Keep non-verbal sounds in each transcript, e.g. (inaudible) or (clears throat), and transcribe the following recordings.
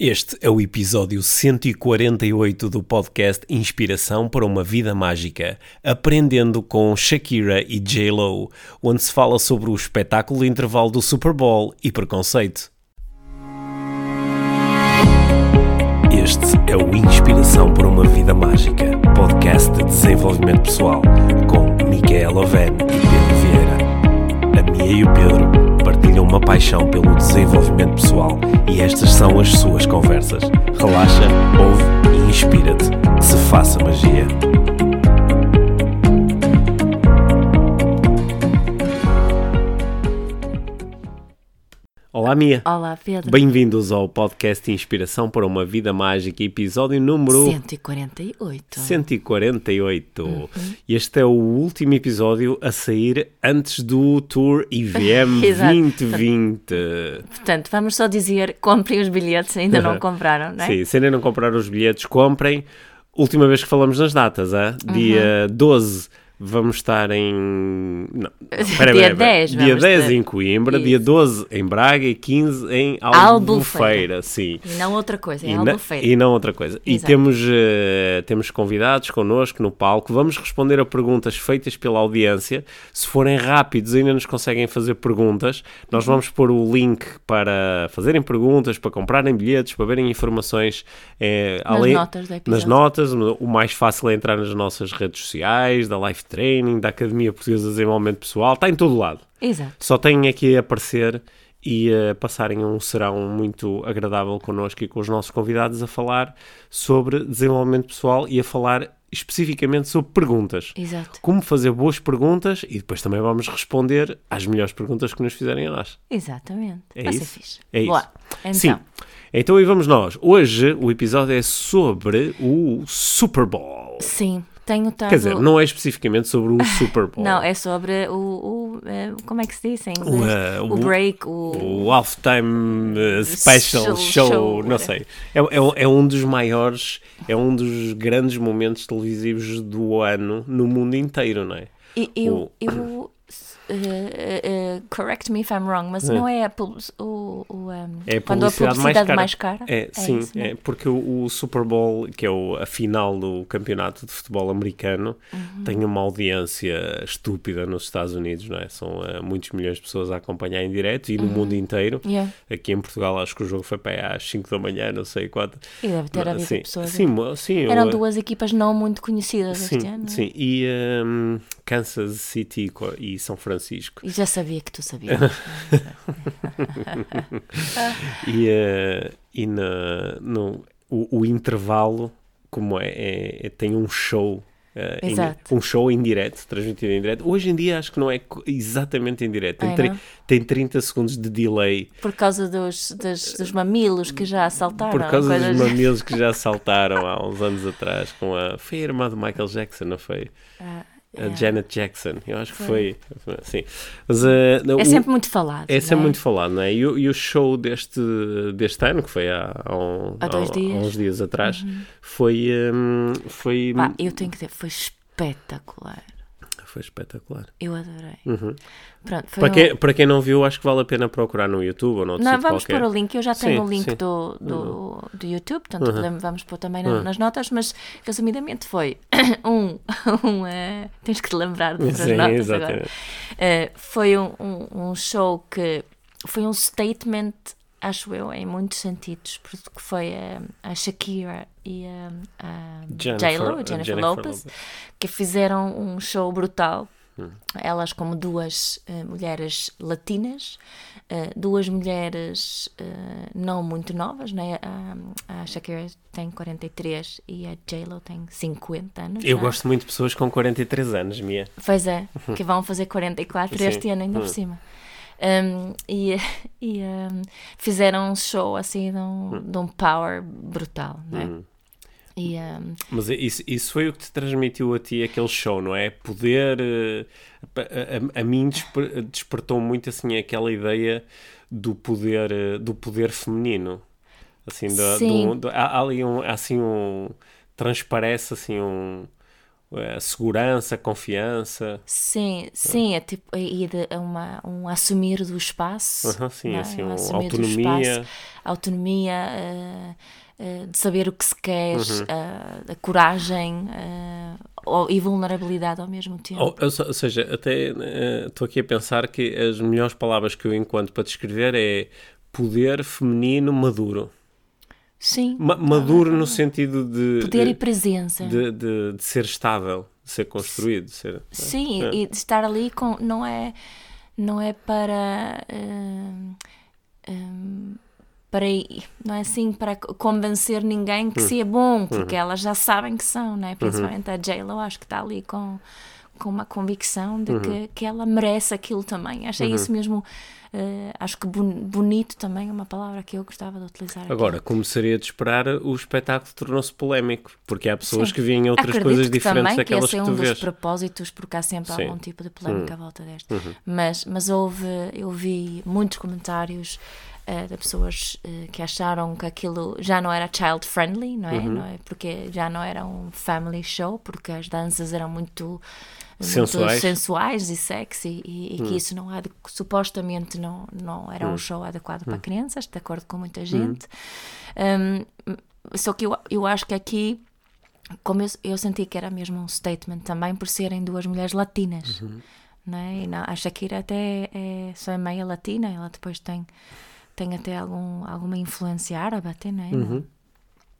Este é o episódio 148 do podcast Inspiração para uma Vida Mágica, aprendendo com Shakira e J-Lo, onde se fala sobre o espetáculo intervalo do Super Bowl e preconceito. Este é o Inspiração para uma Vida Mágica, podcast de desenvolvimento pessoal, com Micaela Oven e Pedro Vieira. A Mia e o Pedro uma paixão pelo desenvolvimento pessoal e estas são as suas conversas. Relaxa, ouve e inspira-te. Que se faça magia. Olá, Mia. Olá, Pedro. Bem-vindos ao podcast Inspiração para uma Vida Mágica, episódio número 148. 148. Uhum. Este é o último episódio a sair antes do Tour IVM 2020. (laughs) Portanto, vamos só dizer: comprem os bilhetes, ainda não (laughs) compraram, não é? Sim, se ainda não compraram os bilhetes, comprem. Última vez que falamos nas datas, hein? dia uhum. 12 vamos estar em. Não, (laughs) pera, dia pera, 10, Dia 10 ter... em Coimbra, Isso. dia 12 em Braga e 15 em Albufeira. Albufeira. Sim. E não outra coisa, em e Albufeira. Na, e não outra coisa. Exato. E temos, uh, temos convidados connosco no palco. Vamos responder a perguntas feitas pela audiência. Se forem rápidos, ainda nos conseguem fazer perguntas. Nós uhum. vamos pôr o link para fazerem perguntas, para comprarem bilhetes, para verem informações. Eh, nas além, notas Nas notas. O mais fácil é entrar nas nossas redes sociais, da Life Training, da Academia Portuguesa de Desenvolvimento Pessoal, está em todo lado. Exato. Só têm aqui a aparecer e uh, passarem um serão muito agradável connosco e com os nossos convidados a falar sobre desenvolvimento pessoal e a falar especificamente sobre perguntas. Exato. Como fazer boas perguntas e depois também vamos responder às melhores perguntas que nos fizerem a nós. Exatamente. É Vai isso? Fixe. É Boa. isso. Então. Sim. Então aí vamos nós. Hoje o episódio é sobre o Super Bowl. Sim tenho estado... Quer dizer, não é especificamente sobre o (laughs) Super Bowl. não, é sobre o, o, eh, como é que se diz em inglês? O, uh, o break, o... O halftime uh, special show, show, não sei. É, é, é, um dos maiores, é um dos grandes momentos televisivos do ano no mundo inteiro, não é? E, eu, eu Uh, uh, correct me if I'm wrong, mas é. não é a, o, o um, é a quando a publicidade mais cara? Mais cara é, é, sim, isso, é porque o, o, Super Bowl, que é o, a final do campeonato de futebol americano, uhum. tem uma audiência estúpida nos Estados Unidos, não é? São uh, muitos milhões de pessoas a acompanhar em direto e no uhum. mundo inteiro. Yeah. Aqui em Portugal acho que o jogo foi para aí às 5 da manhã, não sei quanto. E deve ter havido sim, pessoas. Sim, sim, Eram eu, duas equipas não muito conhecidas sim, este ano. Sim, e um, Kansas City e São Francisco Francisco. E já sabia que tu sabias. (laughs) e uh, e na, no, o, o, intervalo, como é, é, é tem um show. Uh, em, um show em direto, transmitido em direto. Hoje em dia acho que não é exatamente em direto. Tem, Ai, tem 30 segundos de delay. Por causa dos, dos, dos mamilos que já saltaram. Por causa dos assim. mamilos que já saltaram há uns anos atrás. Com a, foi a irmã do Michael Jackson, não foi? Ah. A é. Janet Jackson, eu acho que foi. foi assim. Mas, uh, é sempre muito falado. É sempre é? muito falado, não é? E, e, o show deste, deste ano, que foi há, há, um, há, há, dias. uns dias atrás, uhum. foi. Um, foi... Pá, eu tenho que dizer, foi espetacular foi espetacular. Eu adorei. Uhum. Pronto, para, um... quem, para quem não viu, acho que vale a pena procurar no YouTube ou no Não, vamos qualquer. pôr o link. Eu já tenho sim, o link do, do, uhum. do, YouTube, portanto uhum. vamos pôr também uhum. nas notas, mas resumidamente foi (coughs) um. (coughs) um uh, tens que te lembrar das sim, notas exatamente. agora. Uh, foi um, um, um show que foi um statement acho eu, em muitos sentidos, porque foi a, a Shakira e a, a J-Lo, Jennifer, Jennifer Lopez, Lopez, que fizeram um show brutal. Hum. Elas, como duas uh, mulheres latinas, uh, duas mulheres uh, não muito novas, né? a, a Shakira tem 43 e a J-Lo tem 50 anos. Eu já. gosto muito de pessoas com 43 anos, Mia. Pois é, (laughs) que vão fazer 44 este ano ainda hum. por cima. Um, e, e um, fizeram um show assim de um, hum. de um power brutal, não é? Hum. E, um... Mas isso, isso foi o que te transmitiu a ti aquele show, não é? Poder. Eh, a, a, a mim desper, despertou muito assim aquela ideia do poder, eh, do poder feminino. Assim, do, do, do, há ali um. Assim, um. Transparece assim um a segurança, a confiança. Sim, sim, é tipo é uma, um assumir do espaço. Uhum, sim, é? assim, um autonomia. Espaço, autonomia, uh, uh, de saber o que se quer, uhum. uh, a coragem e vulnerabilidade ao mesmo tempo. Ou, ou seja, até estou aqui a pensar que as melhores palavras que eu encontro para descrever é poder feminino maduro. Sim. Ma maduro no sentido de. Poder de, e presença. De, de, de, ser estável, de ser construído. De ser, Sim, é. e de estar ali com. Não é, não é para. Uh, um, para não é assim para convencer ninguém que uhum. se é bom porque uhum. elas já sabem que são né principalmente uhum. a J-Lo acho que está ali com com uma convicção de que, uhum. que ela merece aquilo também achei uhum. isso mesmo Uh, acho que bonito também é uma palavra que eu gostava de utilizar. Agora, aqui. como seria de esperar, o espetáculo tornou-se polémico, porque há pessoas Sim. que veem outras Acredito coisas diferentes daquelas que, que tu vês. é um dos propósitos, porque há sempre Sim. algum tipo de polémica uhum. à volta deste. Uhum. Mas, mas houve, eu vi muitos comentários de pessoas uh, que acharam que aquilo já não era child friendly, não é? Uhum. Não é? Porque já não era um family show, porque as danças eram muito sensuais, sensuais e sexy e, e hum. que isso não há supostamente não não era hum. um show adequado hum. para crianças de acordo com muita gente hum. um, só que eu, eu acho que aqui como eu, eu senti que era mesmo um statement também por serem duas mulheres latinas uhum. né? e não, a Shakira até é, só é meia latina ela depois tem tem até algum, alguma influência árabe até, não é? Uhum.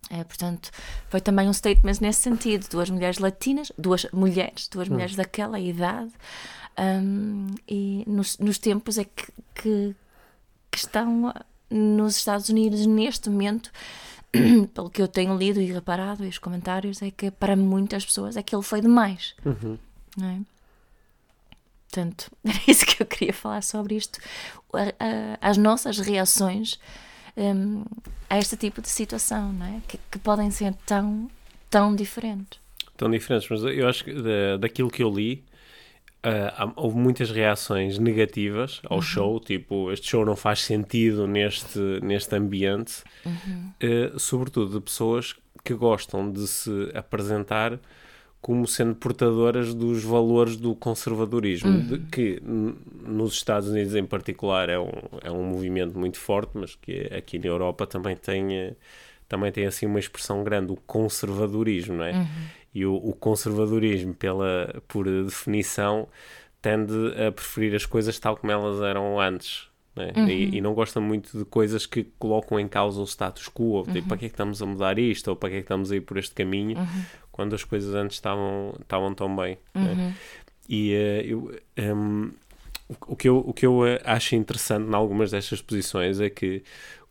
É, portanto, foi também um statement nesse sentido. Duas mulheres latinas, duas mulheres, duas hum. mulheres daquela idade, um, e nos, nos, tempos é que, que, que, estão nos Estados Unidos neste momento, (clears throat) pelo que eu tenho lido e reparado, e os comentários, é que para muitas pessoas aquilo foi demais. Uhum. É? Portanto, (laughs) era isso que eu queria falar sobre isto. As nossas reações um, a este tipo de situação, não é? Que, que, podem ser tão, tão diferentes. Tão diferentes, mas eu acho que da, daquilo que eu li, uh, houve muitas reações negativas ao uhum. show, tipo, este show não faz sentido neste, neste ambiente, uhum. uh, sobretudo de pessoas que gostam de se apresentar como sendo portadoras dos valores do conservadorismo, uhum. de, que nos Estados Unidos em particular é um, é um movimento muito forte, mas que aqui na Europa também tem, eh, também tem assim uma expressão grande, o conservadorismo, não é? Uhum. E o, o, conservadorismo, pela, por definição, tende a preferir as coisas tal como elas eram antes. Né? Uhum. E, e, não gosta muito de coisas que colocam em causa o status quo, tipo, para que é que estamos a mudar isto, ou para que é que estamos a ir por este caminho, uhum quando as coisas antes estavam, estavam tão bem. Né? Uhum. E uh, eu, um, o, que eu, o que eu eh, acho interessante em algumas destas posições é que,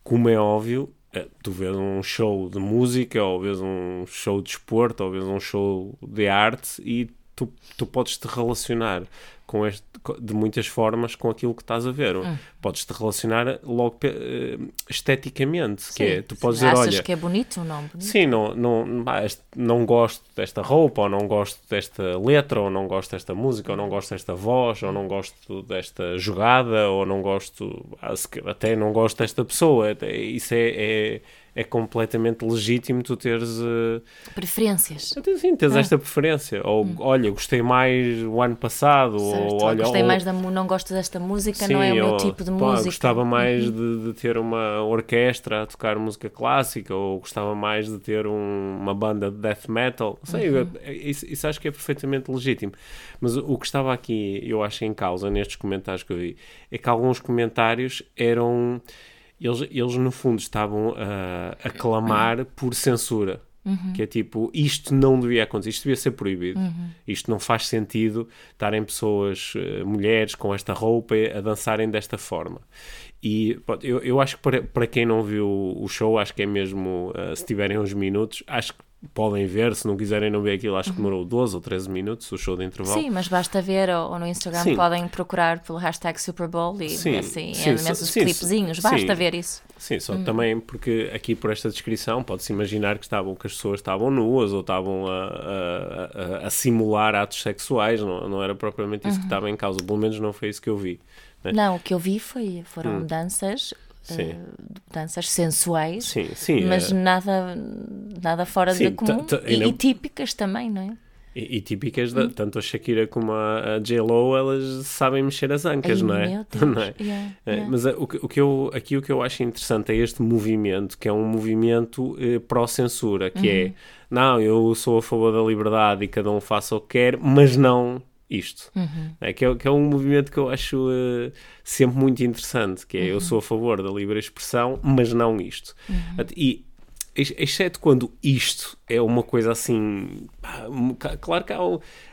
como é óbvio, eh, tu vês um show de música, ou vês um show de esporte, ou vês um show de arte e tu, tu podes te relacionar com este, de muitas formas com aquilo que estás a ver. Hum. Podes te relacionar logo uh, esteticamente, sim, que é, tu podes dizer, Achas olha... que é bonito ou não? Bonito? Sim, não, não, não gosto desta roupa, ou não gosto desta letra, ou não gosto desta música, ou não gosto desta voz, ou não gosto desta jogada, ou não gosto, até não gosto desta pessoa. Isso é, é é completamente legítimo tu teres. Uh... Preferências. Sim, teres ah. esta preferência. Ou, hum. olha, gostei mais o ano passado. Certo. Ou, olha, gostei ou... mais da. Não gosto desta música, Sim, não é o meu tipo de pá, música. Gostava mais uhum. de, de, ter uma orquestra a tocar música clássica, ou gostava mais de ter um, uma banda de death metal. Sei, uhum. isso, isso acho que é perfeitamente legítimo. Mas o que estava aqui, eu acho, em causa nestes comentários que eu vi, é que alguns comentários eram eles, eles no fundo estavam a, a clamar por censura. Uhum. Que é tipo, isto não devia acontecer, isto devia ser proibido. Uhum. Isto não faz sentido estarem pessoas, uh, mulheres, com esta roupa a dançarem desta forma. E pronto, eu, eu acho que para, para quem não viu o show, acho que é mesmo, uh, se tiverem uns minutos, acho que podem ver, se não quiserem não ver aquilo, acho que demorou 12 ou 13 minutos o show de intervalo. Sim, mas basta ver, ou, no Instagram sim. podem procurar pelo hashtag Super Bowl e sim, assim, sim, imensos sim, clipezinhos, basta ver isso. Sim, só hum. também porque aqui por esta descrição pode-se imaginar que, estavam, que as pessoas estavam nuas ou estavam a, a, a, a simular atos sexuais, não, não era propriamente isso uhum. que estava em causa, pelo menos não foi isso que eu vi. Né? Não, o que eu vi foi, foram hum. danças uh, danças sensuais, sim, sim, mas é... nada, nada fora sim, de comum e, e, típicas também, não é? E, e típicas, de, hum. tanto a Shakira como a, a J-Lo, elas sabem mexer as ancas, Ai, não é? (laughs) Não é? Yeah, é, yeah. Mas o, o, que eu, aqui o que eu acho interessante é este movimento, que é um movimento eh, pró-censura, que é, uhum. é, não, eu sou a favor da liberdade e cada um faça o que quer, mas não isto. Uhum. É, que, é, que é um movimento que eu acho uh, sempre muito interessante, que é, uhum. eu sou a favor da livre expressão, mas não isto. Uhum. E exceto quando isto é uma coisa assim. Claro que há,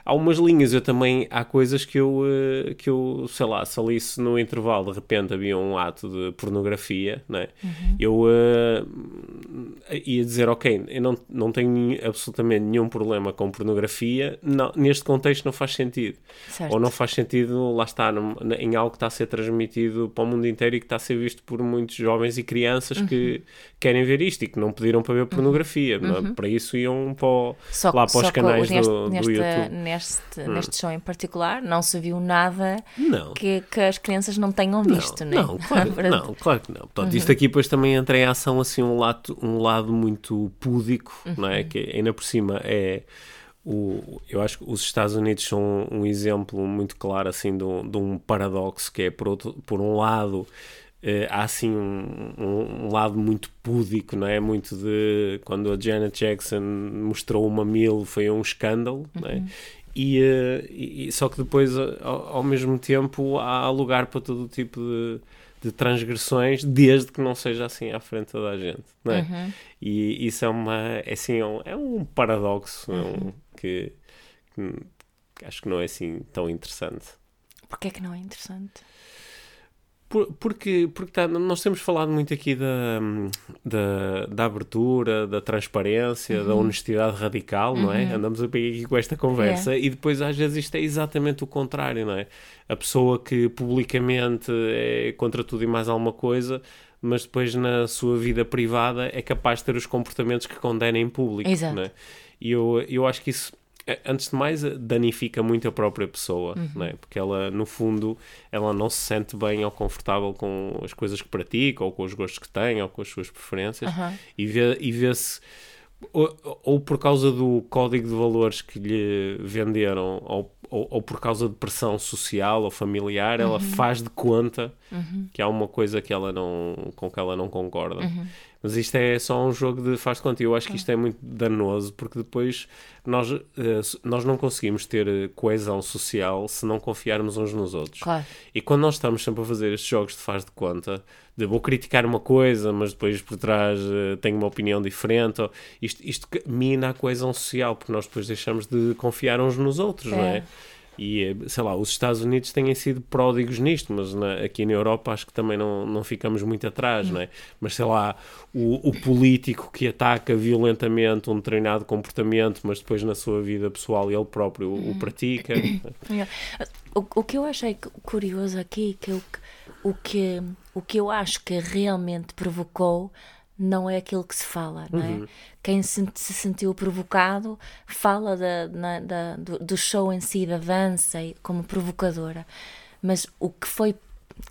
há umas linhas, eu também. Há coisas que eu, eh, que eu sei lá, se ali se no intervalo de repente havia um ato de pornografia, né? Uhum. eu uh, ia dizer, ok, eu não, não tenho absolutamente nenhum problema com pornografia, não, neste contexto não faz sentido. Certo. Ou não faz sentido, lá está, em algo que está a ser transmitido para o mundo inteiro e que está a ser visto por muitos jovens e crianças uhum. que querem ver isto e que não pediram para ver pornografia. É? Uhum. Para isso iam para, só, lá para os canais neste, do, neste, do YouTube. Neste, hum. neste show em particular, não se viu nada que, que as crianças não tenham visto, não, né? não, claro, (laughs) não, claro que não. Portanto, uhum. isto aqui depois também entra em ação assim um lado, um lado muito púdico, uhum. não é? Uhum. Que ainda por cima é o, eu acho que os Estados Unidos são um exemplo muito claro assim de um, de um paradoxo que é por, outro, por um lado Uh, há assim um, um, um, lado muito púdico, não é? Muito de quando a Janet Jackson mostrou o mamilo foi um escândalo, uhum. não é? Uhum. E, uh, e, só que depois ao, ao, mesmo tempo há lugar para todo tipo de, de, transgressões desde que não seja assim à frente da gente, não é? Uhum. E isso é uma é assim é um, é um paradoxo uhum. um, que, que acho que não é assim tão interessante. Porquê é que não é interessante? Por, porque porque tá, nós temos falado muito aqui da, da, da abertura, da transparência, uhum. da honestidade radical, uhum. não é? Uhum. Andamos aqui com esta conversa é. e depois às vezes isto é exatamente o contrário, não é? A pessoa que publicamente é contra tudo e mais alguma coisa, mas depois na sua vida privada é capaz de ter os comportamentos que condena em público, Exato. é? E eu, eu acho que isso antes de mais, danifica muito a própria pessoa, uhum. né? porque ela, no fundo, ela não se sente bem ou confortável com as coisas que pratica, ou com os gostos que tem, ou com as suas preferências, uhum. e vê-se. E vê ou, ou, por causa do código de valores que lhe venderam, ou, ou, ou por causa de pressão social ou familiar, uhum. ela faz de conta uhum. que há uma coisa que ela não, com que ela não concorda. Mas isto é só um jogo de faz de conta. Eu acho que isto é muito danoso porque depois nós, uh, nós não conseguimos ter eh, coesão social se não confiarmos uns nos outros. Claro. E quando nós estamos sempre a fazer estes jogos de faz de conta, de vou criticar uma coisa, mas depois por trás uh, tenho uma opinião diferente, ou, isto, isto mina a coesão social porque nós depois deixamos de confiar uns nos outros, é. não é? E, sei lá, os Estados Unidos têm sido pródigos nisto, mas na, aqui na Europa acho que também não, não ficamos muito atrás, não é? Mas, sei lá, o, o político que ataca violentamente um determinado comportamento, mas depois na sua vida pessoal ele próprio o, o pratica. (coughs) o, o que eu achei curioso aqui, que eu, o, que, o que eu acho que realmente provocou não é aquilo que se fala, não é? Uhum. Quem se, se, sentiu provocado fala da, na, da, do, do, show em si, da dança, como provocadora. Mas o que foi.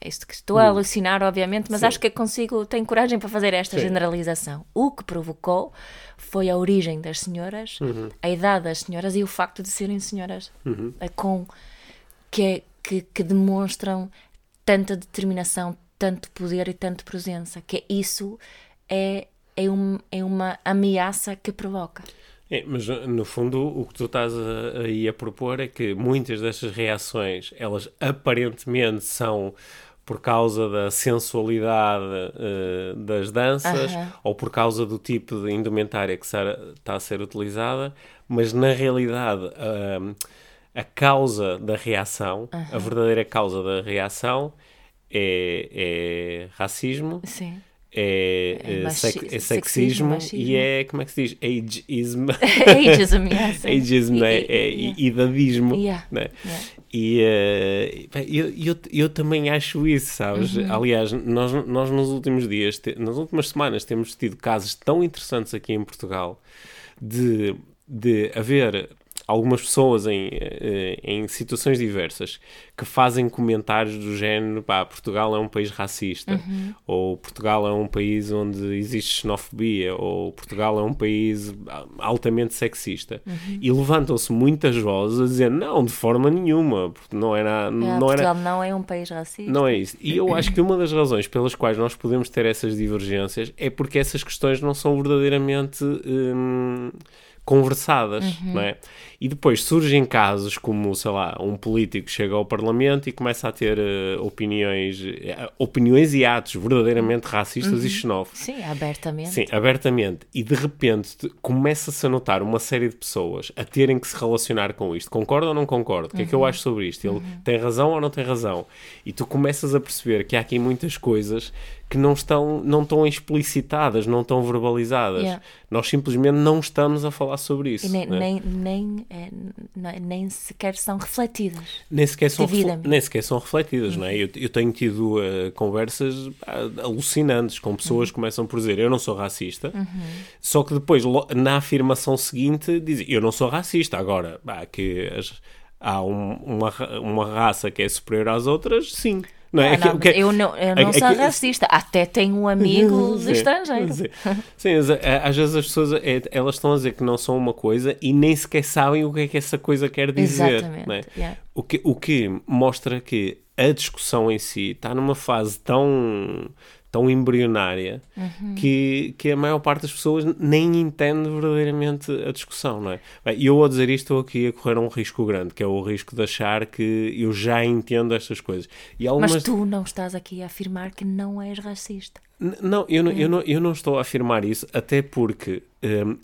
Isto que estou a uhum. alucinar, obviamente, mas Sim. acho que consigo, tenho coragem para fazer esta Sim. generalização. O que provocou foi a origem das senhoras, uhum. a idade das senhoras e o facto de serem senhoras uhum. Eh, com que, é, que, que demonstram tanta determinação, tanto poder e tanta presença, que é isso é, é, um, é uma ameaça que provoca. É, mas no fundo o que tu estás aí a, a, propor é que muitas destas reações elas aparentemente são por causa da sensualidade uh, das danças uh -huh. ou por causa do tipo de indumentária que está a ser utilizada, mas na realidade uh, a causa da reação, -huh. a verdadeira causa da reação é, é racismo. Sim é, é, é, sec, é sexismo, machismo, e é, como é que se diz? Ageism. (laughs) Ageism, yes. (laughs) Ageism, né? é, yeah. idadismo. Yeah. Né? Yeah. E uh, eu, eu, eu também acho isso, sabes? Uhum. Aliás, nós, nós nos últimos dias, te, nas últimas semanas, temos tido casos tão interessantes aqui em Portugal de, de haver algumas pessoas em, eh, em situações diversas que fazem comentários do género pá, Portugal é um país racista, uhum. ou Portugal é um país onde existe xenofobia, ou Portugal é um país altamente sexista. Uhum. E levantam-se muitas vozes a dizer não, de forma nenhuma, porque não era... É, não Portugal era, não é um país racista. Não é isso. E eu acho que uma das razões pelas quais nós podemos ter essas divergências é porque essas questões não são verdadeiramente... Hum, conversadas, uhum. não é? E depois surgem casos como, sei lá, um político chega ao Parlamento e começa a ter uh, opiniões, uh, opiniões e atos verdadeiramente racistas uhum. e xenófobos. Sim, abertamente. Sim, abertamente. E de repente começa-se a notar uma série de pessoas a terem que se relacionar com isto. Concorda ou não concordo? O que é que eu uhum. acho sobre isto? Ele uhum. tem razão ou não tem razão? E tu começas a perceber que há aqui muitas coisas que não estão, não estão explicitadas, não estão verbalizadas. Yeah. Nós simplesmente não estamos a falar sobre isso. E nem, né? nem, nem, é, nem, sequer são refletidas. Nem sequer são, nem sequer são refletidas, uhum. não é? Eu, eu tenho tido uh, conversas uh, alucinantes com pessoas uhum. que começam por dizer eu não sou racista, uhum. só que depois, na afirmação seguinte, dizem eu não sou racista. Agora, bah, que as, há um, uma, uma raça que é superior às outras, sim. Não é? Ah, não, que, eu não, eu não sou racista, até tenho amigos (laughs) estrangeiros. Sim, sim eh, às vezes as pessoas é, elas estão a dizer que não são uma coisa e nem sequer sabem o que é que essa coisa quer dizer. Exatamente. É? Yeah. O, que, o que mostra que a discussão em si está numa fase tão tão embrionária uhum. que, que a maior parte das pessoas nem entende verdadeiramente a discussão, não é? E eu ao dizer isto estou aqui a correr um risco grande, que é o risco de achar que eu já entendo estas coisas. E algumas... Mas tu não estás aqui a afirmar que não és racista. Não, eu não, eu, não, eu não estou a afirmar isso, até porque, um,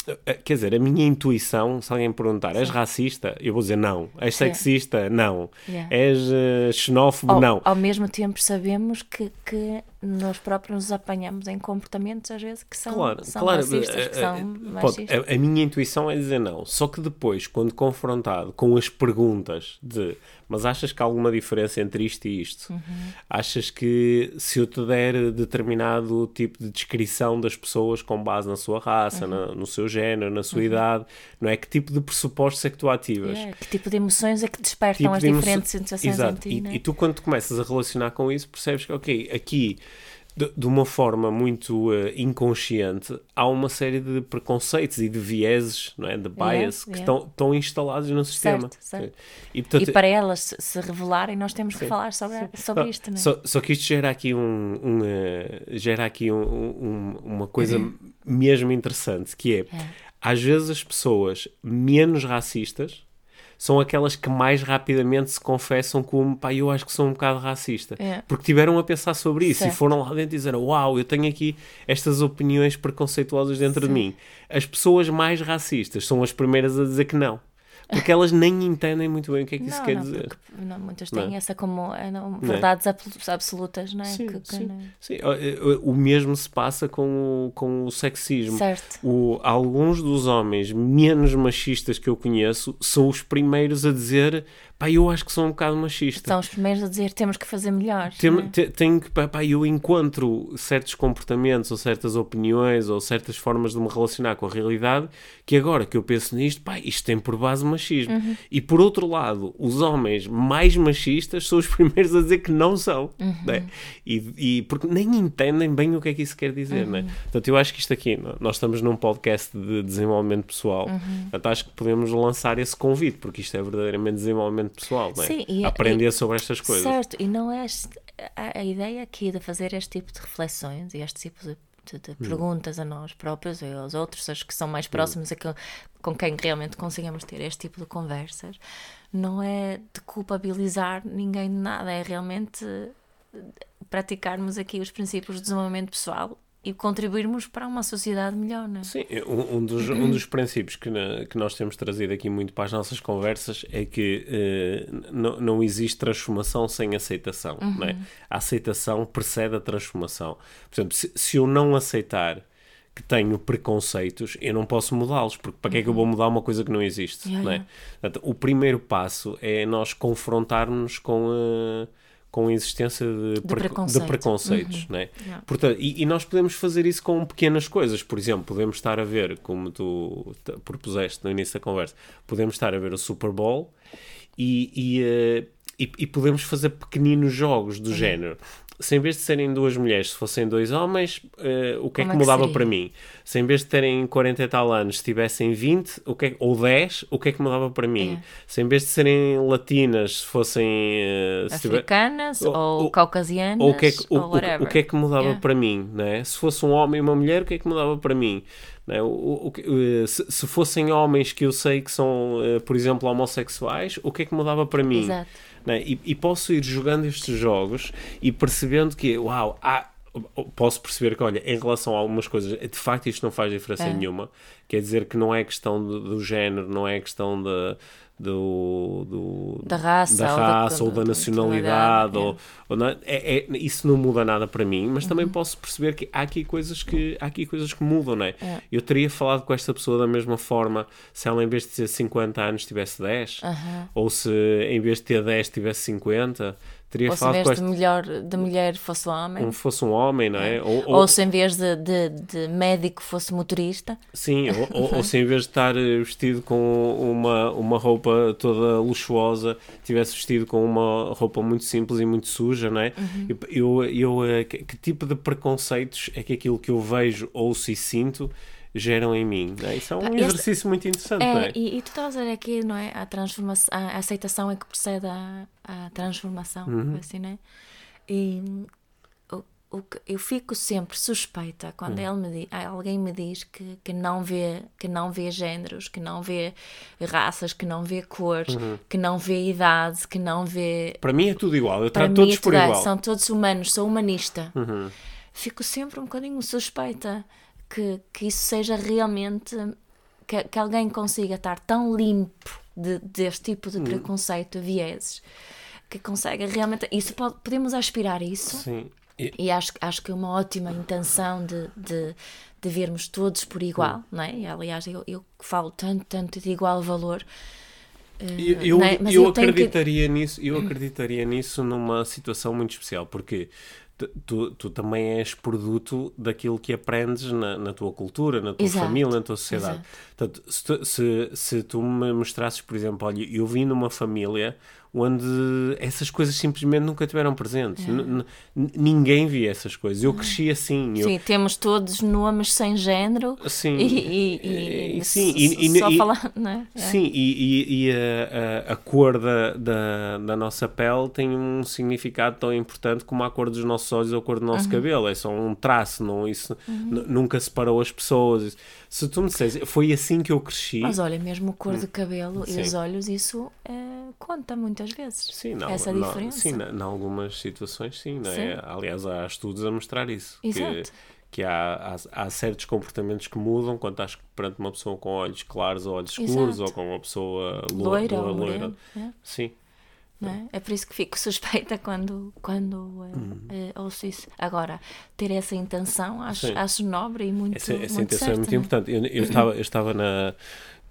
quer dizer, a minha intuição, se alguém perguntar, és racista? Eu vou dizer não. És sexista? Não. Yeah. És uh, xenófobo? Não. Ao mesmo tempo, sabemos que, que nós próprios nos apanhamos em comportamentos, às vezes, que são, claro, são claro, racistas, que são machistas. A, a minha intuição é dizer não. Só que depois, quando confrontado com as perguntas de mas achas que há alguma diferença entre isto e isto? Uhum. Achas que se eu te der determinado tipo de descrição das pessoas com base na sua raça, uhum. na, no seu género, na sua uhum. idade, não é? Que tipo de pressupostos é que tu ativas? Yeah. Que tipo de emoções é que despertam tipo as de diferentes sensações Exato. em ti? E, né? e tu, quando começas a relacionar com isso, percebes que, ok, aqui de, de, uma forma muito uh, inconsciente, há uma série de preconceitos e de vieses, não é? de bias, yeah, que estão, estão instalados no sistema. Certo, certo. E, portanto, e, para elas se revelarem, nós temos que sim, falar sobre, sobre isto. Não é? só, só que isto gera aqui, um, um uh, gera aqui um, um, uma coisa uhum. mesmo interessante, que é, é, às vezes as pessoas menos racistas são aquelas que mais rapidamente se confessam como, pá, eu acho que sou um bocado racista. É. Porque tiveram a pensar sobre isso certo. e foram lá dentro e disseram, uau, eu tenho aqui estas opiniões preconceituosas dentro Sim. de mim. As pessoas mais racistas são as primeiras a dizer que não porque elas nem entendem muito bem o que é que não, isso quer não, dizer. Não, muitas têm não. essa como eh, não, verdades absolutas, não é? Sim, que, sim, sim. O mesmo se passa com o, com o sexismo. Certo. O, alguns dos homens menos machistas que eu conheço são os primeiros a dizer pá, eu acho que sou um bocado machista. São os primeiros a dizer temos que fazer melhor. Tem, é? tenho que, pá, pá, eu encontro certos comportamentos ou certas opiniões ou certas formas de me relacionar com a realidade que agora que eu penso nisto, pá, isto tem por base machismo. Uhum. E por outro lado, os homens mais machistas são os (laughs) primeiros a dizer que não são. Uhum. Né? E, e, porque nem entendem bem o que é que isso quer dizer. Né? Uhum. Né? Portanto, eu acho que isto aqui, nós estamos num podcast de desenvolvimento pessoal, uhum. portanto, acho que podemos lançar esse convite, porque isto é verdadeiramente desenvolvimento desenvolvimento pessoal, não é? Sim, e, Aprender e, sobre estas coisas. Certo, e não é a, a, ideia aqui de fazer este tipo de reflexões e este tipo de, de, de hum. perguntas a nós próprios e aos outros, as que são mais hum. próximos hum. e que, com quem realmente conseguimos ter este tipo de conversas, não é de culpabilizar ninguém de nada, é realmente praticarmos aqui os princípios do desenvolvimento pessoal e contribuirmos para uma sociedade melhor, não é? Sim, um, um, dos, um dos princípios que, na, que nós temos trazido aqui muito para as nossas conversas é que uh, não, não existe transformação sem aceitação, uhum. não é? A aceitação precede a transformação. Por exemplo, se, se eu não aceitar que tenho preconceitos, eu não posso mudá-los, porque para que é que eu vou uhum. mudar uma coisa que não existe, yeah, não é? Yeah. Portanto, o primeiro passo é nós confrontarmos com... Uh, com a existência de, de, preconceito. de preconceitos. Uhum. Né? Yeah. Portanto, e, e, nós podemos fazer isso com pequenas coisas. Por exemplo, podemos estar a ver, como tu propuseste no início da conversa, podemos estar a ver o Super Bowl e, e, uh, e, e podemos fazer pequeninos jogos do uhum. género se em vez de serem duas mulheres, se fossem dois homens, uh, o que é Como é que mudava para mim? Se em vez de terem 40 e tal anos, tivessem 20 o que é, ou 10, o que é que mudava para mim? É. Se em vez de serem latinas, se fossem. Uh, Africanas tiver, ou, ou, caucasianas, ou, o que é que, o, o, o, que, é que mudava yeah. para mim? Né? Se fosse um homem e uma mulher, o que é que mudava para mim? Né? O, o, se, se, fossem homens que eu sei que são, uh, por exemplo, homossexuais, o que é que mudava para mim? Exato. Né? E, e, posso ir jogando estes jogos e percebendo que, uau, há, posso perceber que, olha, em relação a algumas coisas, de facto isto não faz diferença é. nenhuma. Quer dizer que não é questão do, do género, não é questão de, do, do, da raça, da raça ou, da, ou da nacionalidade. Ou, ou não, é, é, isso não muda nada para mim, mas uhum. também posso perceber que há aqui coisas que, há aqui coisas que mudam, não é? é? Eu teria falado com esta pessoa da mesma forma se ela, em vez de ter 50 anos, tivesse 10, uhum. ou se em vez de ter 10, tivesse 50 teria ou se em vez de, melhor, de mulher fosse homem. Como fosse um homem, não é? é. Ou, ou, ou, se em vez de, de, de médico fosse motorista. Sim, ou, ou, se em vez de estar vestido com uma, uma roupa toda luxuosa, tivesse vestido com uma roupa muito simples e muito suja, não é? Uhum. Eu, eu, eu, eh, que, que tipo de preconceitos é que aquilo que eu vejo, ouço e sinto geram em mim. Né? Isso é um este, exercício muito interessante, é, não é? E, e tu estás a dizer aqui, não é? A, transformação, a aceitação é que precede a transformação, uhum. assim, né? E o, o que, eu fico sempre suspeita quando uhum. ele me diz, alguém me diz que, que, não vê, que não vê géneros, que não vê raças, que não vê cores, uhum. que não vê idade, que não vê... Para mim é tudo igual, eu trato todos é por igual. São todos humanos, sou humanista. Uhum. Fico sempre um bocadinho suspeita que, que isso seja realmente. Que, que alguém consiga estar tão limpo de, deste tipo de hum. preconceito, vieses, que consegue realmente. Isso pode, podemos aspirar a isso. Sim. E, e acho, acho que é uma ótima intenção de, de, de vermos todos por igual, hum. não é? E, aliás, eu, eu falo tanto, tanto de igual valor. Eu, eu, é? eu, eu acreditaria que... nisso, eu acreditaria nisso numa situação muito especial, porque tu, tu também és produto daquilo que aprendes na, na tua cultura, na tua Exato. família, na tua sociedade. Portanto, se, tu, se, se tu me mostrasses, por exemplo, olha, eu vim numa família onde essas coisas simplesmente nunca tiveram presentes. É. Ninguém via essas coisas. Eu cresci assim. Eu... Sim, temos todos nomes sem género. Sim. E, e, e sim, e, só falar, (laughs) é? é. Sim, e, a, a, a, cor da, da, da, nossa pele tem um significado tão importante como a cor dos nossos olhos ou a cor do nosso uhum. cabelo. É só um traço, não, isso uhum. nunca separou as pessoas. Se tu me disseres, foi assim que eu cresci. Mas olha, mesmo a cor de hum. cabelo sim. e os olhos, isso é, conta muitas vezes. Sim, não, essa não, diferença. Sim, em algumas situações, sim, não é? Aliás, há estudos a mostrar isso. Exato. Que, que há, há, há, certos comportamentos que mudam quando estás perante uma pessoa com olhos claros ou olhos escuros Exato. ou com uma pessoa loira. loira, loira. É? Sim. É? é? por isso que fico (laughs) suspeita quando, quando hum. uh, ouço isso. Agora, ter essa intenção acho, acho nobre e muito Essa, essa muito intenção certa, é muito importante. Eu, eu, estava, eu estava na,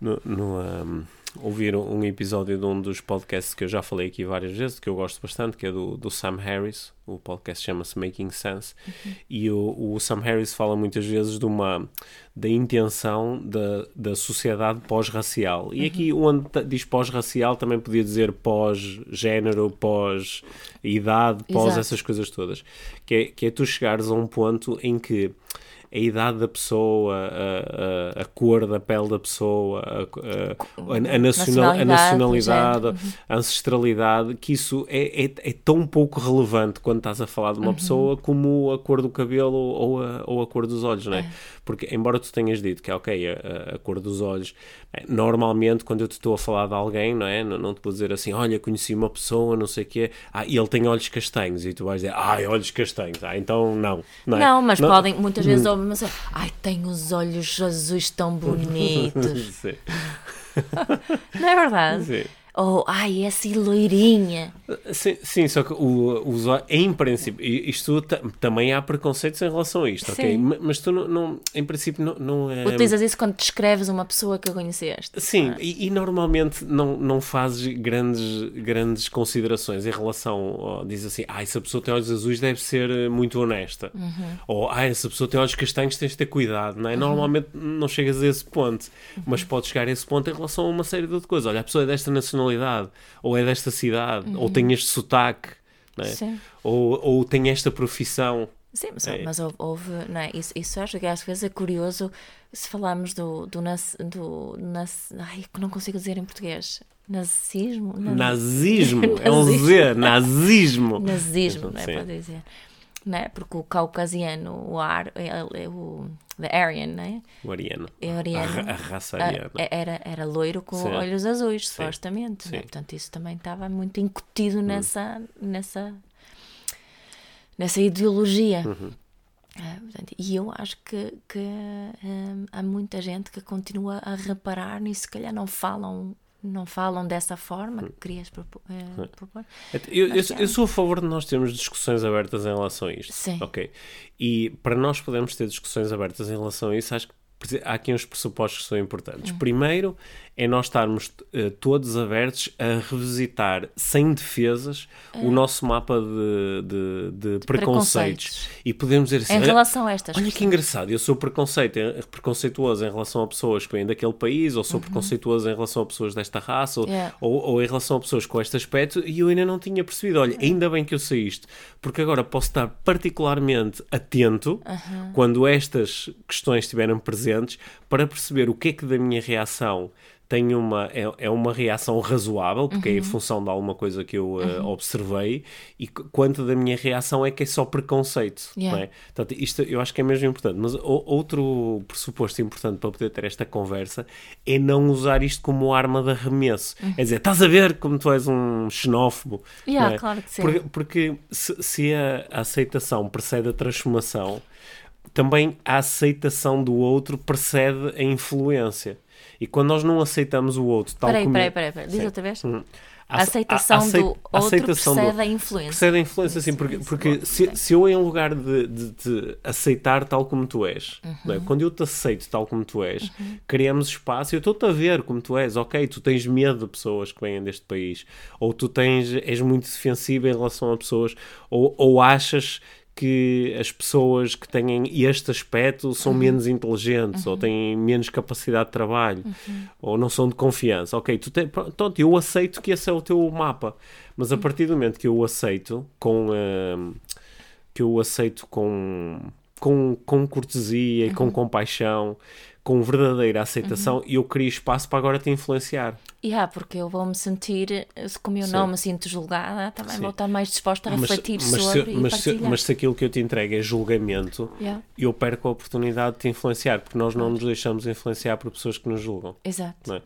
no, no um, ouvir um episódio de um dos podcasts que eu já falei aqui várias vezes, que eu gosto bastante, que é do, do Sam Harris. O podcast chama-se Making Sense. Uhum. E o, o, Sam Harris fala muitas vezes de uma da intenção da, da sociedade pós-racial. E uhum. aqui, onde diz pós-racial, também podia dizer pós-género, pós-idade, pós essas coisas todas. Que é, que é tu chegares a um ponto em que a idade da pessoa, a, a, a cor da pele da pessoa, a, a, a nacional, nacionalidade, a, nacionalidade uhum. a ancestralidade, que isso é, é, é, tão pouco relevante quando estás a falar de uma uhum. pessoa como a cor do cabelo ou a, ou a cor dos olhos, não é? é. Porque, embora tu tenhas dito que, ok, a, a cor dos olhos, é, normalmente quando eu te estou a falar de alguém, não é? Não, não te vou dizer assim, olha, conheci uma pessoa, não sei o quê, ah, e ele tem olhos castanhos, e tu vais dizer, ai, olhos castanhos, ah, então não. Não, é? não mas não, podem, muitas vezes hum. mas ai, tem os olhos azuis tão (laughs) bonitos. (laughs) (laughs) não é verdade? Sim. Ou ai, essa loirinha. Sim, sim, só que o, o, em princípio, isto também há preconceitos em relação a isto, sim. ok? Mas tu não, não, em princípio não, não é. Utilizas isso quando descreves uma pessoa que conheceste. Sim, é? e, e, normalmente não, não fazes grandes, grandes considerações em relação. diz assim, ah, essa pessoa tem olhos azuis, deve ser eh, muito honesta. Uhum. Ou, ah, essa pessoa tem olhos castanhos, tens de ter cuidado, não é? Uhum. Normalmente não chegas a esse ponto, uhum. mas podes chegar a esse ponto em relação a uma série de coisas. Olha, a pessoa é desta nacionalidade nacionalidade, ou é desta cidade, uhum. ou tem este sotaque, é? ou, ou tem esta profissão. Sim, mas, é. mas houve, não é? isso, isso acho que às vezes é curioso se falarmos do, do, nas, do nas, ai, não consigo dizer em português, nazismo? Nazismo, (laughs) é um Z, nazismo. Nazismo, não é? Pode dizer né? porque o caucasiano, o, ar, é, é, o the Aryan, né? o ariano, é ariano a, a raça ariana, a, era, era loiro com Sim. olhos azuis, Sim. supostamente. Né? portanto isso também estava muito incutido hum. nessa, nessa, nessa ideologia. Uhum. Uh, portanto, e eu acho que, que um, há muita gente que continua a reparar nisso, se calhar não falam não falam dessa forma que querias propor. Uh, eu, eu, eu, sou a favor de nós termos discussões abertas em relação a isto. Sim. Ok. E para nós podermos ter discussões abertas em relação a isso, acho que há aqui uns pressupostos que são importantes. Hum. Primeiro é nós estarmos uh, todos abertos a revisitar, sem defesas, o é. nosso mapa de, de, de, de preconceitos. preconceitos. E podemos dizer assim: em relação a estas Olha questões. que engraçado, eu sou preconceito, eh, preconceituoso em relação a pessoas que vêm daquele país, ou sou uhum. preconceituoso em relação a pessoas desta raça, yeah. ou, ou, em relação a pessoas com este aspecto, e eu ainda não tinha percebido. Olha, ainda bem que eu sei isto, porque agora posso estar particularmente atento uhum. quando estas questões estiverem presentes para perceber o que é que da minha reação tem uma, é, é uma reação razoável, porque uhum. é em uhum. função de alguma coisa que eu uh, observei, e quanto da minha reação é que é só preconceito. Yeah. Não é? Portanto, isto eu acho que é mesmo importante. Mas o, outro pressuposto importante para poder ter esta conversa é não usar isto como arma de arremesso. Uhum. É dizer, estás a ver como tu és um xenófobo. Yeah, é? claro que sim. Porque, porque se, se a, a aceitação precede a transformação, também a aceitação do outro precede a influência. E quando nós não aceitamos o outro, tal peraí, como... Peraí, peraí, peraí, diz outra vez. Hum. A aceitação a, a, do outro aceitação precede do, a influência. Precede a influência, sim, porque, porque se, se eu, em lugar de, de, de aceitar tal como tu és, uhum. é? quando eu te aceito tal como tu és, uhum. criamos espaço e eu estou-te a ver como tu és. Ok, tu tens medo de pessoas que vêm deste país, ou tu tens, és muito defensivo em relação a pessoas, ou, ou achas que as pessoas que têm este aspecto são uhum. menos inteligentes uhum. ou têm menos capacidade de trabalho uhum. ou não são de confiança. Ok, tu te, pronto, eu aceito que esse é o teu mapa, mas a uhum. partir do momento que eu o aceito com uh, que eu aceito com com, com cortesia e com uhum. compaixão com verdadeira aceitação uhum. e eu queria espaço para agora te influenciar. E yeah, porque eu vou me sentir, como eu Sim. não me sinto julgada, também Sim. vou estar mais disposta a refletir mas, sobre se, mas, se, mas se aquilo que eu te entrego é julgamento, yeah. eu perco a oportunidade de te influenciar, porque nós não nos deixamos influenciar por pessoas que nos julgam. Exato. É?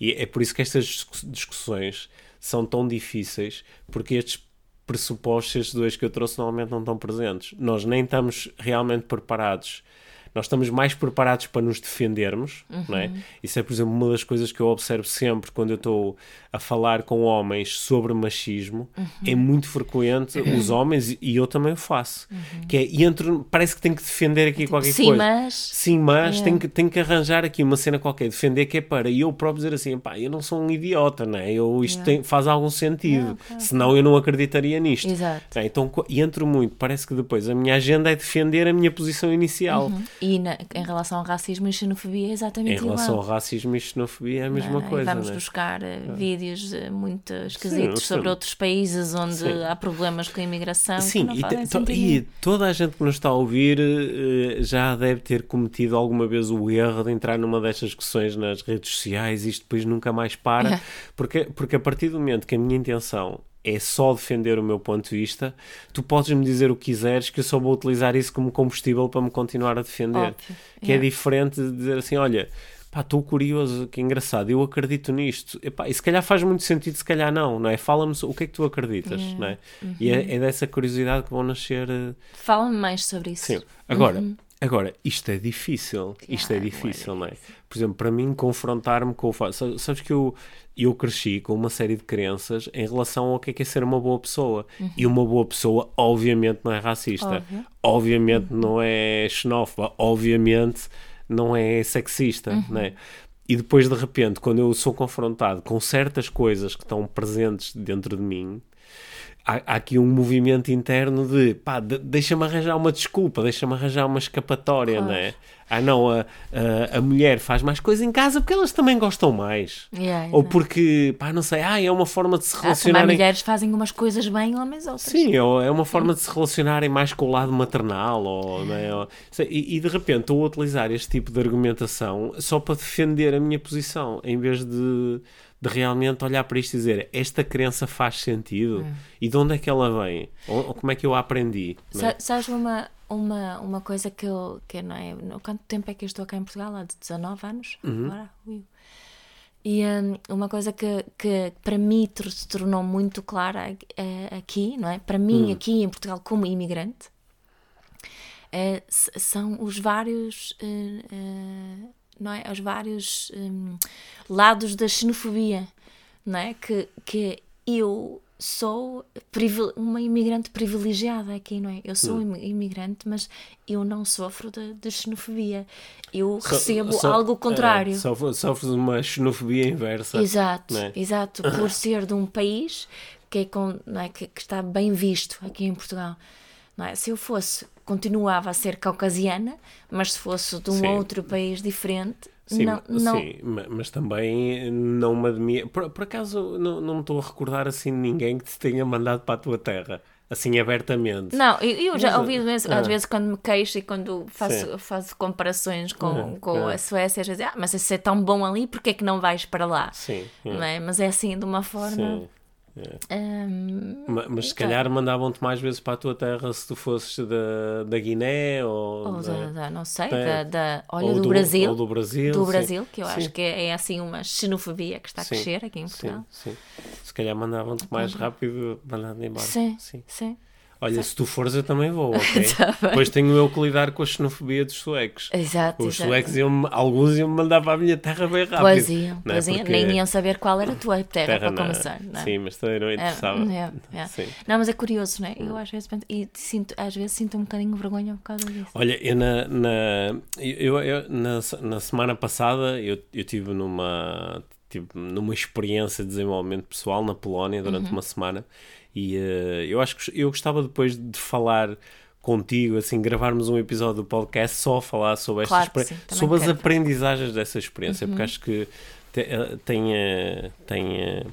E é por isso que estas discussões são tão difíceis, porque estes pressupostos, estes dois que eu trouxe, normalmente não estão presentes. Nós nem estamos realmente preparados nós estamos mais preparados para nos defendermos, uhum. não é? Uhum. Isso é, por exemplo, uma das coisas que eu observo sempre quando eu estou a falar com homens sobre machismo. Uhum. É muito frequente (laughs) os homens, e eu também o faço, uhum. que é, entro, parece que tenho que defender aqui qualquer Sim, coisa. Mas... Sim, mas é. tenho, que, tenho que arranjar aqui uma cena qualquer, defender que é para, e eu próprio dizer assim, pá, eu não sou um idiota, não é? Eu, isto tem, faz algum sentido, yeah, senão eu não acreditaria nisto. Exato. É, então entro muito, parece que depois a minha agenda é defender a minha posição inicial. Uhum. E na, em relação ao racismo e xenofobia é exatamente igual. Em relação igual. ao racismo e xenofobia é a mesma não, coisa. Vamos é? buscar uh, vídeos uh, muito esquisitos sim, sobre sim. outros países onde sim. há problemas com a imigração. Sim, e, to, e, toda a gente que nos está a ouvir uh, já deve ter cometido alguma vez o erro de entrar numa destas discussões nas redes sociais e isto depois nunca mais para, (laughs) porque, porque a partir do momento que a minha intenção é só defender o meu ponto de vista, tu podes me dizer o que quiseres, que eu só vou utilizar isso como combustível para me continuar a defender. Óbvio. Que é yeah. é diferente de dizer assim: olha, pá, estou curioso, que engraçado, eu acredito nisto. Epá, e se calhar faz muito sentido, se calhar não, não é? Fala-me o que é que tu acreditas, não é? Uhum. E é, é, dessa curiosidade que vão nascer. Uh... Fala-me mais sobre isso. Sim. Agora, uhum. Agora, isto é difícil, isto é difícil, não é? Por exemplo, para mim, confrontar-me com o fato. Sabes que eu, eu cresci com uma série de crenças em relação ao que é, que é ser uma boa pessoa. Uhum. E uma boa pessoa, obviamente, não é racista, Óbvio. obviamente, uhum. não é xenófoba, obviamente, não é sexista, uhum. não é? E depois, de repente, quando eu sou confrontado com certas coisas que estão presentes dentro de mim, há, aqui um movimento interno de pá, de, deixa-me arranjar uma desculpa, deixa-me arranjar uma escapatória, claro. não é? Ah, não, a, a, a, mulher faz mais coisa em casa porque elas também gostam mais. Yeah, Ou porque, pá, não sei, ah, é uma forma de se relacionarem. Ah, mulheres fazem umas coisas bem, homens outras. Sim, é uma forma de se relacionarem mais com o lado maternal. Ou, é? ou e, e, de repente estou a utilizar este tipo de argumentação só para defender a minha posição, em vez de de realmente olhar para isto e dizer esta crença faz sentido hum. e de onde é que ela vem? Ou, ou como é que eu a aprendi? É? Sabes uma, uma, uma coisa que eu, que não é, quanto tempo é que eu estou cá em Portugal? Há 19 anos? Uhum. Agora, E um, uma coisa que, que para mim se tornou muito clara é, aqui, não é? Para mim, uhum. aqui em Portugal, como imigrante, é, são os vários uh, uh, não é? Aos vários um, lados da xenofobia, não é? Que, que eu sou uma imigrante privilegiada aqui, não é? Eu sou um imigrante, mas eu não sofro de, de xenofobia. Eu so, recebo so, algo contrário. É, sofres uma xenofobia inversa. Exato, é? exato. (coughs) Por ser de um país que, é com, é? que, que está bem visto aqui em Portugal. Não é? Se eu fosse continuava a ser caucasiana, mas se fosse de um sim. outro país diferente, sim, não, não... Sim, mas também não me admira. Por, por acaso não, não me estou a recordar assim de ninguém que te tenha mandado para a tua terra assim abertamente. Não, eu, eu já ouvi às vezes, ah. vezes quando me queixo e quando faço, faço comparações com, uhum, com uhum. a Suécia, às vezes, ah, mas isso é tão bom ali, porque é que não vais para lá? Sim. Não é? Mas é assim de uma forma. Sim. Um, mas, se calhar mandavam-te mais vezes para a tua terra se tu fosses da, da Guiné ou, ou da, da, não sei, da, da olha, do, do, Brasil. Ou do Brasil. Do Brasil, sim. que eu sim. acho que é, é, assim uma xenofobia que está a crescer aqui em Portugal. Sim, sim. Se calhar mandavam-te mais rápido mandando embora. Sim, sim. sim. Olha, se tu fores, eu também vou, (laughs) ok? tá Depois tenho eu que lidar com a xenofobia dos suecos. Exato. Os exato. suecos, iam, alguns iam me mandar para a minha terra bem rápido. Pois iam, é? pois iam. Nem iam saber qual era a tua terra, terra para na... começar. Não é? Sim, mas também não interessava. É, é, é. Não, mas é curioso, não é? Eu às vezes, e sinto, às vezes sinto um bocadinho vergonha por causa disso. Olha, eu na, na, eu, eu, na, na semana passada eu, eu tive numa, tive numa experiência de desenvolvimento pessoal na Polónia durante uhum. uma semana e uh, eu acho que eu gostava depois de falar contigo, assim, gravarmos um episódio do podcast só a falar sobre, claro sim, sobre as aprendizagens dessa experiência, uhum. porque acho que eh, tem, eh, tem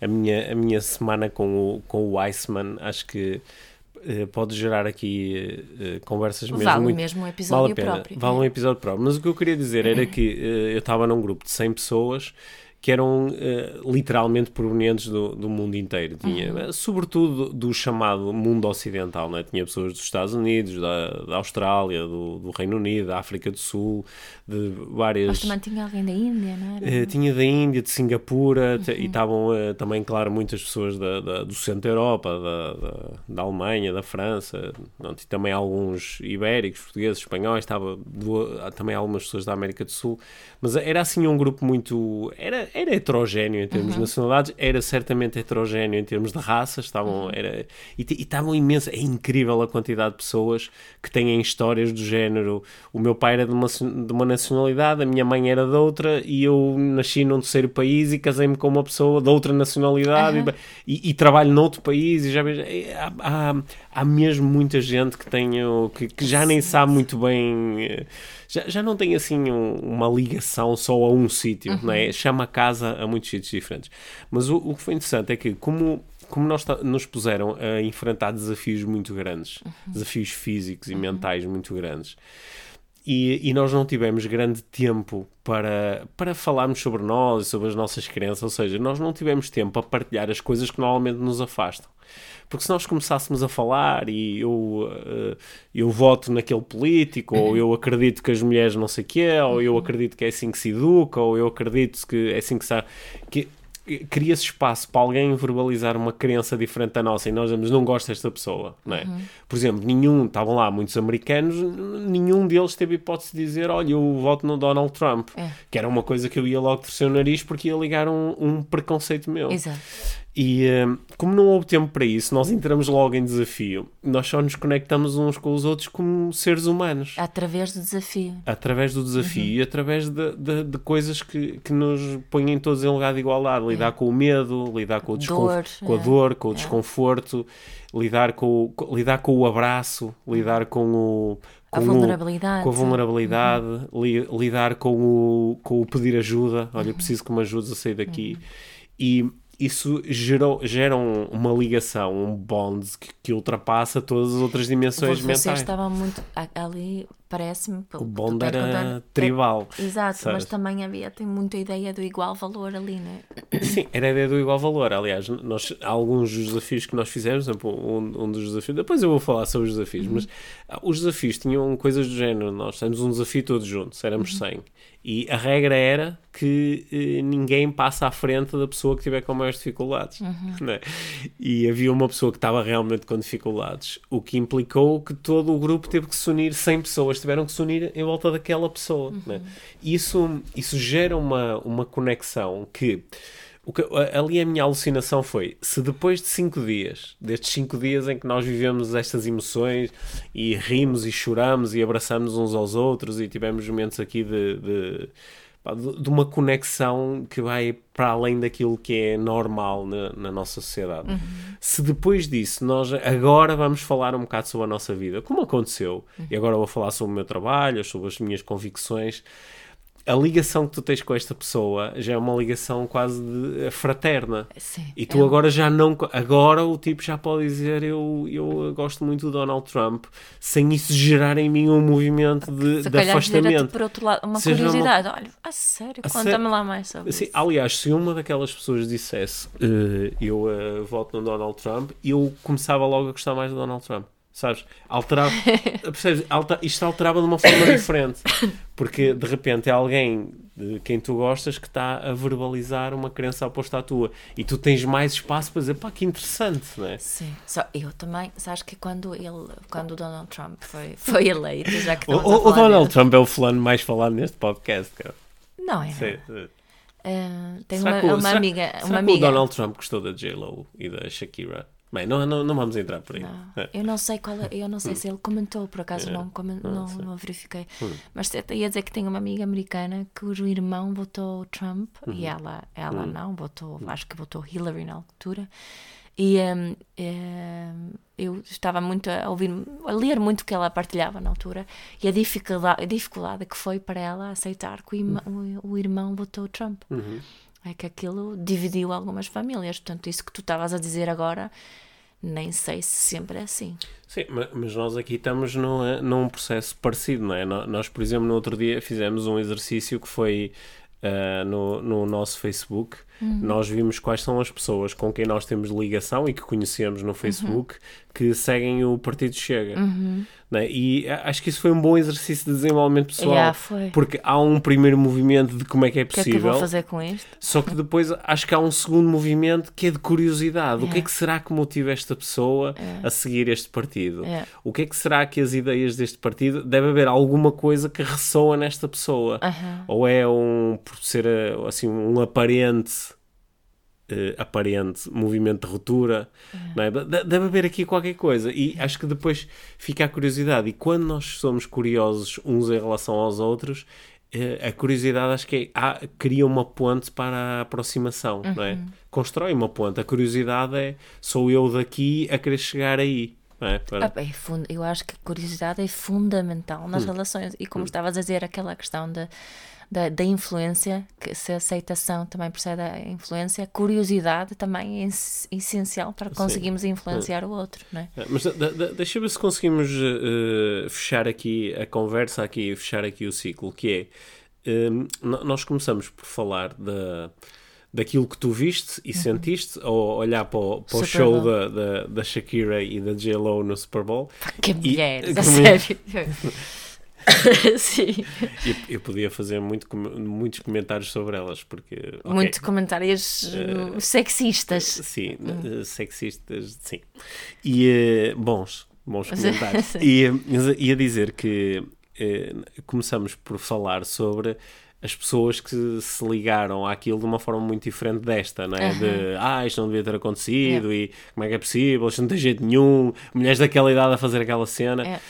a, minha, a minha semana com o, com o Weissman, acho que pode gerar aqui uh, conversas mesmo vale muito... mesmo um episódio vale próprio. Vale é. um episódio próprio. Mas o que eu queria dizer era (clears throat) que uh, eu estava num grupo de 100 pessoas que eram uh, literalmente provenientes do, do mundo inteiro. Tinha, uhum. sobretudo do, do, chamado mundo ocidental, né? tinha pessoas dos Estados Unidos, da, da Austrália, do, do, Reino Unido, da África do Sul, de várias. Mas também tinha alguém da Índia, não era? Uh, tinha da Índia, de Singapura, uhum. e estavam uh, também, claro, muitas pessoas da, da, do centro da Europa, da, da, Alemanha, da França, não, e também alguns ibéricos, portugueses, espanhóis, estava do, também algumas pessoas da América do Sul, mas era assim um grupo muito. Era, era heterogéneo em termos uhum. de nacionalidades, era certamente heterogéneo em termos de raças, estavam, era, e, estavam imensas. É incrível a quantidade de pessoas que têm histórias do género. O meu pai era de uma, de uma nacionalidade, a minha mãe era de outra, e eu nasci num terceiro país e casei-me com uma pessoa de outra nacionalidade uhum. e, e, trabalho noutro país. E já há, há, há mesmo muita gente que, tem, que, que já nem sabe muito bem eh, já, já não tem assim um, uma ligação só a um sítio, uhum. não é? Chama casa a muitos sítios diferentes. Mas o, o que foi interessante é que, como como nós nos puseram a enfrentar desafios muito grandes, uhum. desafios físicos e uhum. mentais muito grandes, e, e, nós não tivemos grande tempo para, para falarmos sobre nós e sobre as nossas crenças, ou seja, nós não tivemos tempo a partilhar as coisas que normalmente nos afastam. Porque se nós começássemos a falar e eu, uh, eu voto naquele político, ou eu acredito que as mulheres não sei o que é, ou eu acredito que é assim que se educa, ou eu acredito que é assim que se... Que cria-se espaço para alguém verbalizar uma crença diferente da nossa e nós dizemos não gosto desta pessoa, não é? Uhum. Por exemplo, nenhum, estavam lá muitos americanos, nenhum deles teve hipótese de dizer, olha, eu voto no Donald Trump, é. que era uma coisa que eu ia logo torcer o nariz porque ia ligar um, um preconceito meu. Exato. E uh, como não houve tempo para isso, nós entramos logo em desafio. Nós só nos conectamos uns com os outros como seres humanos. Através do desafio. Através do desafio uhum. e através de, de, de, coisas que, que nos põem todos em lugar de igualdade. Lidar é. com o medo, lidar com, o dor, com a é. dor, com o é. desconforto, lidar com, o, lidar com o abraço, lidar com o. Com a vulnerabilidade. Com a vulnerabilidade, uhum. li, lidar com o, com o pedir ajuda. Olha, uhum. preciso que me ajudes a sair daqui. Uhum. E isso gerou, gera um, uma ligação, um bond que, que, ultrapassa todas as outras dimensões Você mentais. Você estava muito ali, parece-me. O bond era contar, tribal. É, exato, sabes? mas também havia, tem muita ideia do igual valor ali, né? Sim, era a ideia do igual valor. Aliás, nós, alguns dos desafios que nós fizemos, exemplo, um, um dos desafios, depois eu vou falar sobre os desafios, uhum. mas ah, os desafios tinham coisas do género. Nós temos um desafio todos juntos, éramos uhum. 100. E a regra era que eh, ninguém passa à frente da pessoa que tiver com maiores dificuldades. Uhum. Né? E havia uma pessoa que estava realmente com dificuldades, o que implicou que todo o grupo teve que se unir, 100 pessoas tiveram que se unir em volta daquela pessoa. Uhum. Né? Isso, isso gera uma, uma conexão que que, ali a minha alucinação foi: se depois de cinco dias, destes cinco dias em que nós vivemos estas emoções e rimos e choramos e abraçamos uns aos outros e tivemos momentos aqui de, de, de uma conexão que vai para além daquilo que é normal na, na nossa sociedade. Uhum. Se depois disso nós agora vamos falar um bocado sobre a nossa vida, como aconteceu, uhum. e agora vou falar sobre o meu trabalho, sobre as minhas convicções a ligação que tu tens com esta pessoa já é uma ligação quase de, eh, fraterna. Sim, e tu é agora um... já não. Agora o tipo já pode dizer eu, eu gosto muito do Donald Trump, sem isso gerar em mim um movimento de, se de afastamento. por outro lado, uma Seja curiosidade. Uma... Olha, a sério, conta-me lá mais sobre Sim, isso. Aliás, se uma daquelas pessoas dissesse uh, eu uh, voto no Donald Trump, eu começava logo a gostar mais do Donald Trump sabes? Alterava, (laughs) percebes? Alter, isto alterava de uma forma diferente, porque de repente é alguém de quem tu gostas que está a verbalizar uma crença oposta à tua e tu tens mais espaço para dizer, pá, que interessante, não é? Sim, Só, eu também, sabes que quando ele, quando o Donald Trump foi, foi eleito, já que o, o Donald dele. Trump é o fulano mais falado neste podcast, cara. Não é? Sim. Uh, tenho uma, uma será, amiga. Será uma amiga. o Donald Trump gostou da J-Lo e da Shakira? Bem, não, não, não vamos entrar por aí. Não. É. Eu não sei qual é, eu não sei hum. se ele comentou, por acaso é. não, coment, não, não, não, verifiquei. Hum. Mas ia dizer que tenho uma amiga americana cujo irmão votou Trump uhum. e ela, ela hum. não, votou, hum. acho que votou Hillary na altura. E um, um, eu estava muito a ouvir, a ler muito o que ela partilhava na altura e a dificuldade, a dificuldade que foi para ela aceitar que o, irmão, hum. o, o irmão votou Trump. Uhum. É que aquilo dividiu algumas famílias. Portanto, isso que tu estavas a dizer agora nem sei se sempre é assim. Sim, mas nós aqui estamos num, num processo parecido, não é? Nós, por exemplo, no outro dia fizemos um exercício que foi uh, no, no nosso Facebook. Uhum. Nós vimos quais são as pessoas com quem nós temos ligação e que conhecemos no Facebook uhum. que seguem o Partido Chega. Uhum. Né? E acho que isso foi um bom exercício de desenvolvimento pessoal. Yeah, porque há um primeiro movimento de como é que é possível. O que é que eu vou fazer com isto? Só que depois acho que há um segundo movimento que é de curiosidade. Yeah. O que é que será que motiva esta pessoa yeah. a seguir este partido? O que é que será que as ideias deste partido. Deve haver alguma coisa que ressoa nesta pessoa. Uh -huh. Ou é um, por ser assim, um aparente uh, aparente movimento de ruptura. Uhum. É? Deve haver aqui qualquer coisa. E acho que depois fica a curiosidade. E quando nós somos curiosos uns em relação aos outros, uh, a curiosidade acho que é, ah, cria uma ponte para a aproximação. Uhum. Não é? Uhum. Constrói uma ponte. A curiosidade é sou eu daqui a querer chegar aí. É, para... ah, é eu acho que a curiosidade é fundamental nas hum. relações. E como hum. estavas a dizer, aquela questão de da, da influência, que se a aceitação também precede a influência, a curiosidade também é essencial para conseguirmos Sim. influenciar é. o outro, não é? é mas deixa ver se conseguimos uh, fechar aqui a conversa aqui, fechar aqui o ciclo, que é, um, nós começamos por falar da daquilo que tu viste e uhum. sentiste ou olhar para o, para o show da, da, da, Shakira e da J-Lo no Super Bowl. Que mulheres, (laughs) a sério. (laughs) (laughs) Sim. Eu, eu, podia fazer muito, muitos comentários sobre elas, porque... Okay, Muito comentários uh, sexistas. Sim, hum. sexistas, sim. E uh, bons, bons comentários. (laughs) e ia dizer que uh, começamos por falar sobre as pessoas que se ligaram àquilo de uma forma muito diferente desta, não é? Uhum. De, ah, isto não devia ter acontecido yeah. e como é que é possível, isto não tem jeito nenhum, mulheres daquela idade a fazer aquela cena. Yeah.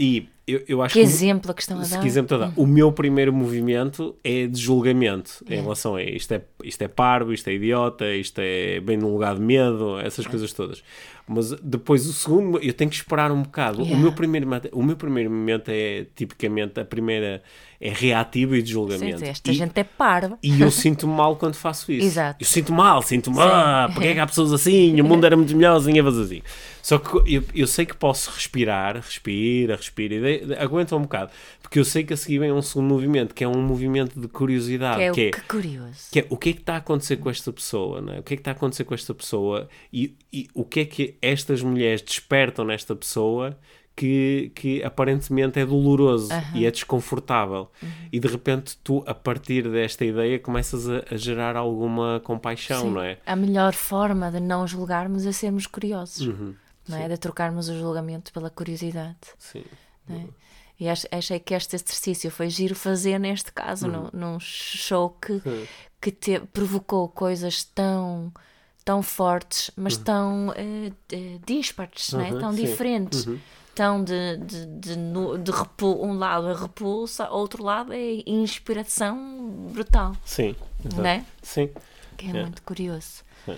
E eu, eu acho que, que exemplo que estão a dar. Que exemplo a dar. O meu primeiro movimento é de julgamento yeah. em relação a isto é, isto é parvo, isto é idiota, isto é bem no lugar de medo, essas yeah. coisas todas. Mas depois o segundo, eu tenho que esperar um bocado. Yeah. O, meu primeiro, o meu primeiro momento é tipicamente a primeira é reativo e de julgamento. Sim, esta e, gente é parva. E eu sinto-me mal quando faço isso. Exato. Eu sinto mal, sinto-me, ah, porque é que há pessoas assim? O mundo era muito melhor, assim, assim. Só que eu, eu sei que posso respirar, respira, respira, e de, aguenta um bocado, porque eu sei que a seguir vem um segundo movimento, que é um movimento de curiosidade. Que é, que é, que curioso. Que é o que é que está a acontecer com esta pessoa, não é? O que é que está a acontecer com esta pessoa e, e o que é que estas mulheres despertam nesta pessoa que, que aparentemente é doloroso e é desconfortável. Uhum. E de repente tu, a partir desta ideia, começas a, a gerar alguma compaixão, Sim. não é? A melhor forma de não julgarmos é sermos curiosos, uhum. não é? De trocarmos o julgamento pela curiosidade. Sim. É? E achei que este exercício foi giro fazer neste caso, uhum. num, num show que, que te, provocou coisas tão tão fortes, mas uhum. tão uh, uh, dispares, uhum, né? tão sim. diferentes. Uhum questão de, de, de, de repul um lado é repulsa, outro lado é inspiração brutal. Sim, exato. Né? Sim. Que é, é. muito curioso. É.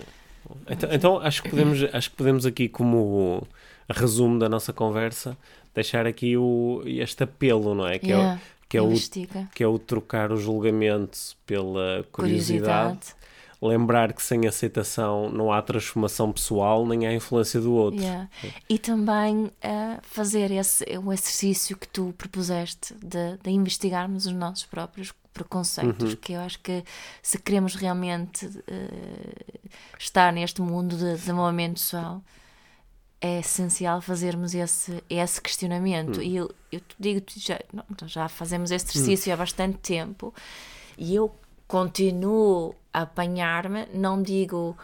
Então, então, acho, que podemos, acho que podemos aqui, como resumo da nossa conversa, deixar aqui o, este apelo, não é? Que, yeah. é, que, é o, que é o trocar o julgamento pela curiosidade. curiosidade lembrar que sem aceitação não há transformação pessoal nem há influência do outro. Yeah. E também uh, fazer esse o exercício que tu propuseste de, de investigarmos os nossos próprios preconceitos, uhum. que eu acho que se queremos realmente uh, estar neste mundo de desenvolvimento pessoal, é essencial fazermos esse, esse questionamento. Uhum. E eu, eu digo, já, não, então já fazemos esse exercício uhum. há bastante tempo, e eu continuo a apanhar-me, não digo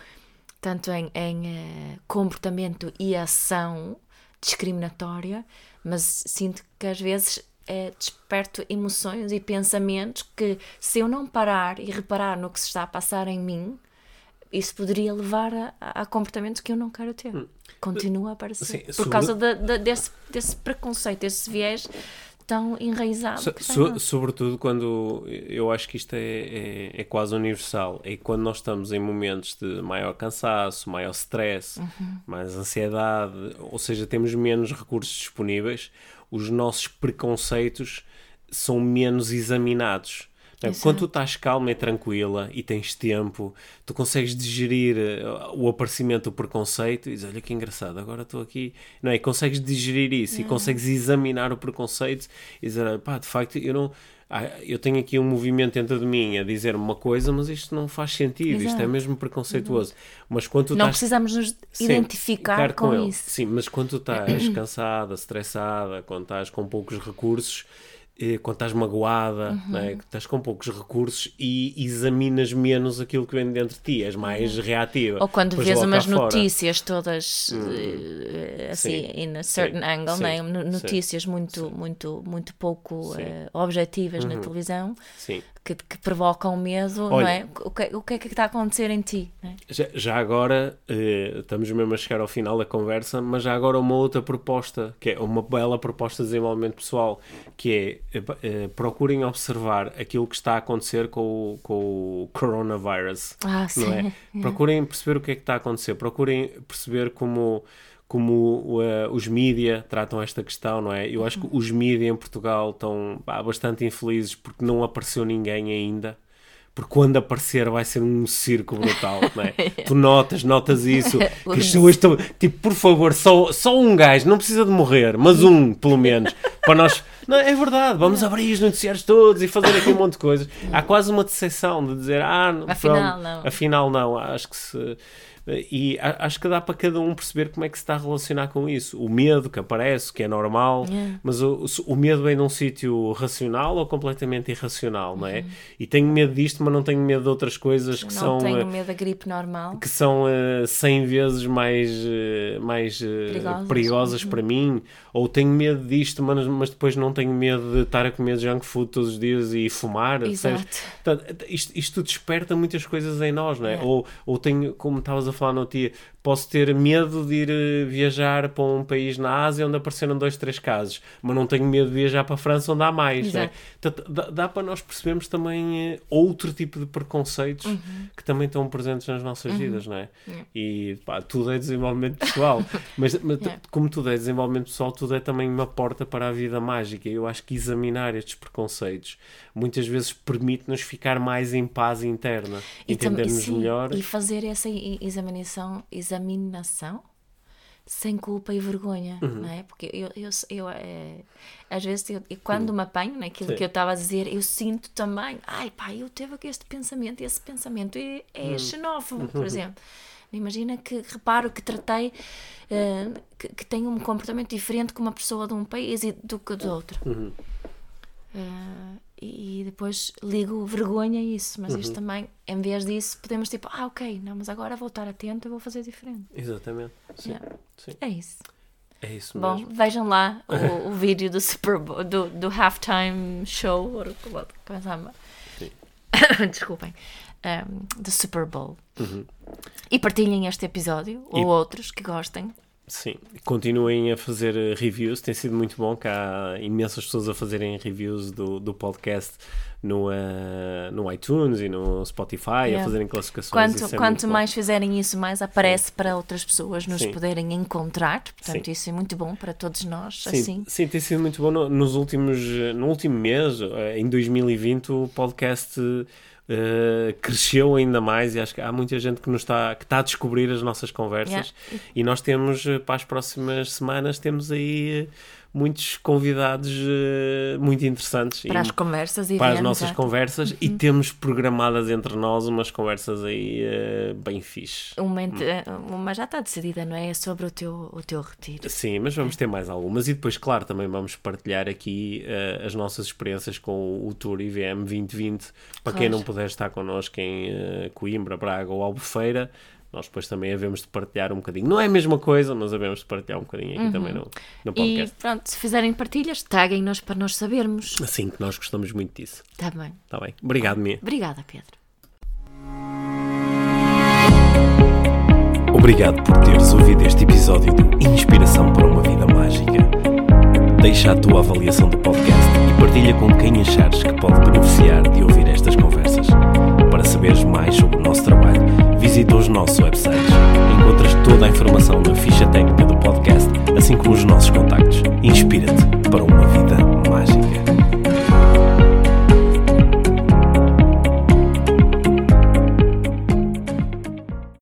tanto em, em uh, comportamento e ação discriminatória, mas sinto que às vezes é, desperto emoções e pensamentos que, se eu não parar e reparar no que se está a passar em mim, isso poderia levar a, a comportamentos que eu não quero ter. Hum. Continua a aparecer. Sim, por sobre... causa de, de, desse, desse preconceito, desse viés tão enraizado. So, so, sobretudo quando eu acho que isto é, é, é, quase universal, é quando nós estamos em momentos de maior cansaço, maior stress, uhum. mais ansiedade, ou seja, temos menos recursos disponíveis, os nossos preconceitos são menos examinados. Exato. Quando tu estás calma e tranquila e tens tempo, tu consegues digerir uh, o aparecimento do preconceito e dizes, olha que engraçado, agora estou aqui. Não é? E consegues digerir isso e consegues examinar o preconceito e dizer, pá, de facto, eu não. Ah, eu tenho aqui um movimento dentro de mim a dizer uma coisa, mas isto não faz sentido, Exato. isto é mesmo preconceituoso. Mas quando não estás... precisamos nos Sim, identificar com, com isso. Sim, mas quando tu estás cansada, estressada, quando estás com poucos recursos, quando estás magoada, uhum. né? estás com poucos recursos e examinas menos aquilo que vem dentro de ti, és mais uhum. reativa. Ou quando vês umas notícias todas uhum. assim, Sim. in a certain Sim. angle, Sim. Né? notícias muito, muito, muito pouco uh, objetivas na uhum. televisão. Que, que provocam medo, Olha, não é? O que, o que é que está a acontecer em ti? É? Já, já, agora, eh, estamos mesmo a chegar ao final da conversa, mas já agora uma outra proposta, que é uma bela proposta de desenvolvimento pessoal, que é eh, eh procurem observar aquilo que está a acontecer com o, com o coronavirus. Ah, não sim. É? (laughs) é? Procurem perceber o que é que está a acontecer, procurem perceber como como uh, os mídia tratam esta questão, não é? Eu acho que os mídia em Portugal estão bastante infelizes porque não apareceu ninguém ainda. Porque quando aparecer vai ser um circo brutal, não é? (laughs) tu notas, notas isso, (laughs) que as pessoas estão, tipo, por favor, só, só um gajo, não precisa de morrer, mas um, pelo menos, para nós, Não, é verdade, vamos abrir os noticiários todos e fazer aqui um monte de coisas. (laughs) Há quase uma decepção de dizer, ah, afinal pronto, não. Afinal não, acho que se e acho que dá para cada um perceber como é que se está a relacionar com isso. O medo que aparece, que é normal, yeah. mas o, o medo vem num sítio racional ou completamente irracional, não é? Uhum. E tenho medo disto, mas não tenho medo de outras coisas que não são. Não tenho eh, medo da gripe normal. Que são uh, 100 vezes mais, uh, mais uh, perigosas, perigosas uhum. para mim. Ou tenho medo disto, mas, mas depois não tenho medo de estar a comer junk food todos os dias e fumar. Exato. Portanto, isto, isto desperta muitas coisas em nós, não é? Ou, ou tenho, como estavas a falar no dia, posso ter medo de ir eh, viajar para um país na Ásia onde apareceram dois, três casos, mas não tenho medo de viajar para a França onde há mais. Né? Dá, dá, para nós percebermos também uh, outro tipo de preconceitos uhum. que também estão presentes nas nossas uhum. vidas, não é? Yeah. E pá, tudo é desenvolvimento pessoal, (laughs) mas, mas yeah. como tudo é desenvolvimento pessoal, tudo é também uma porta para a vida mágica. Eu acho que examinar estes preconceitos muitas vezes permite-nos ficar mais em paz interna, entendermos melhor. E fazer essa examinação, examinação sem culpa e vergonha, uhum. não é? Porque eu, eu, eu é, às vezes, eu, quando uhum. me apanho naquilo que eu estava a dizer, eu sinto também, ai pá, eu teve aqui este pensamento, esse pensamento é, é uhum. xenófobo, por exemplo. Imagina que reparo que tratei uh, que, que tenho um comportamento diferente com uma pessoa de um país e do que do outro. Uh, e depois ligo vergonha a isso, mas uhum. isto também, em vez disso, podemos tipo, ah, ok, não, mas agora vou estar atento e vou fazer diferente. Exatamente. Sim. Yeah. Sim. É isso. É isso Bom, mesmo. vejam lá (laughs) o, o vídeo do Super Bowl, do, do halftime show, ou como é? (coughs) Desculpem. Um, do Super Bowl. Uhum. E partilhem este episódio, e... ou outros que gostem. Sim, continuem a fazer eh, reviews, tem sido muito bom que há imensas pessoas a fazerem reviews do, do podcast no, uh, no iTunes e no Spotify, yeah. a fazerem classificações. Quanto, é quanto mais bom. fizerem isso, mais aparece sim. para outras pessoas nos sim. poderem encontrar, portanto sim. isso é muito bom para todos nós. Sim, assim. sim tem sido muito bom nos últimos, no último mês, eh, em 2020, o podcast uh, cresceu ainda mais e acho que há muita gente que nos está, que está a descobrir as nossas conversas yeah. e nós temos eh, para as próximas semanas temos aí muitos convidados uh, muito interessantes para e, as conversas e para as nossas conversas uhum. e temos programadas entre nós umas conversas aí uh, bem fixe. Uma, hum. uma já está decidida, não é? é? Sobre o teu, o teu retiro. Sim, mas vamos ter mais algumas e depois, claro, também vamos partilhar aqui uh, as nossas experiências com o Tour IVM 2020 para claro. quem não puder estar connosco em Coimbra, Braga ou Albufeira nós depois também havemos de partilhar um bocadinho. Não é a mesma coisa, mas havemos de partilhar um bocadinho aqui uhum. também no, no podcast. E pronto, se fizerem partilhas, taguem-nos para nós sabermos. Assim que nós gostamos muito disso. Está bem. Está bem. Obrigado, Mia. Obrigada, Pedro. Obrigado por teres ouvido este episódio de Inspiração para uma Vida Mágica. Deixa a tua avaliação do podcast e partilha com quem achares que pode beneficiar de ouvir estas conversas. Para saberes mais sobre o nosso trabalho, visita os nossos websites. Encontras toda a informação na ficha técnica do podcast, assim como os nossos contactos. Inspira-te para uma vida mágica.